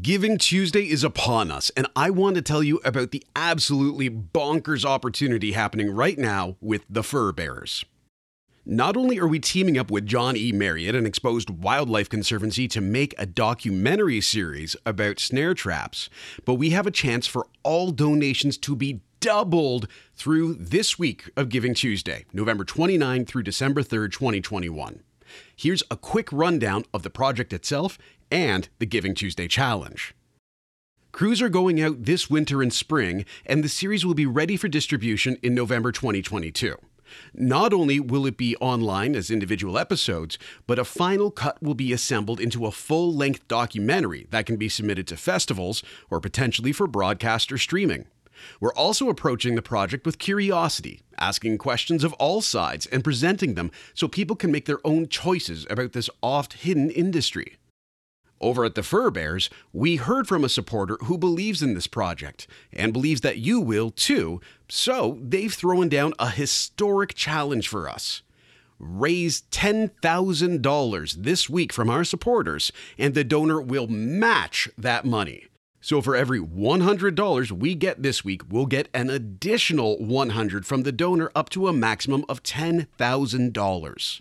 Giving Tuesday is upon us, and I want to tell you about the absolutely bonkers opportunity happening right now with the Fur Bearers. Not only are we teaming up with John E. Marriott and Exposed Wildlife Conservancy to make a documentary series about snare traps, but we have a chance for all donations to be doubled through this week of Giving Tuesday, November 29 through December 3rd, 2021. Here's a quick rundown of the project itself and the Giving Tuesday Challenge. Crews are going out this winter and spring, and the series will be ready for distribution in November 2022. Not only will it be online as individual episodes, but a final cut will be assembled into a full length documentary that can be submitted to festivals or potentially for broadcast or streaming. We're also approaching the project with curiosity, asking questions of all sides and presenting them so people can make their own choices about this oft hidden industry. Over at the Fur Bearers, we heard from a supporter who believes in this project and believes that you will too, so they've thrown down a historic challenge for us. Raise $10,000 this week from our supporters, and the donor will match that money. So for every $100 we get this week, we'll get an additional 100 from the donor up to a maximum of $10,000.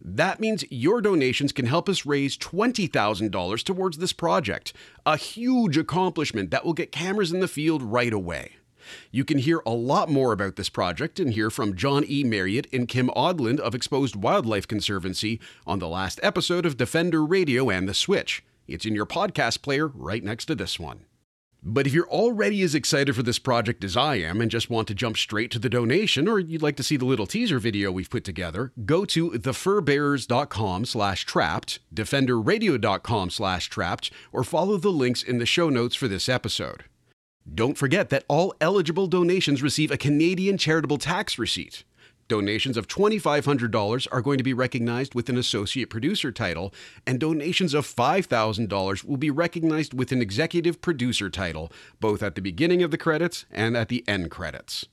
That means your donations can help us raise $20,000 towards this project, a huge accomplishment that will get cameras in the field right away. You can hear a lot more about this project and hear from John E. Marriott and Kim Odland of Exposed Wildlife Conservancy on the last episode of Defender Radio and The Switch. It's in your podcast player right next to this one. But if you're already as excited for this project as I am and just want to jump straight to the donation or you'd like to see the little teaser video we've put together, go to thefurbearers.com slash trapped, defenderradio.com slash trapped, or follow the links in the show notes for this episode. Don't forget that all eligible donations receive a Canadian charitable tax receipt. Donations of $2,500 are going to be recognized with an associate producer title, and donations of $5,000 will be recognized with an executive producer title, both at the beginning of the credits and at the end credits.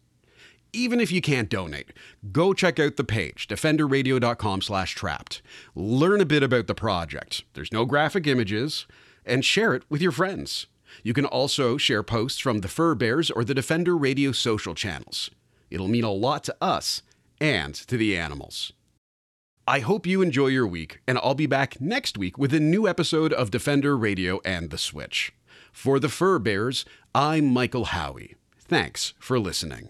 Even if you can't donate, go check out the page, defenderradio.com slash trapped. Learn a bit about the project. There's no graphic images, and share it with your friends. You can also share posts from the Fur Bearers or the Defender Radio social channels. It'll mean a lot to us and to the animals. I hope you enjoy your week, and I'll be back next week with a new episode of Defender Radio and The Switch. For the Fur Bearers, I'm Michael Howie. Thanks for listening.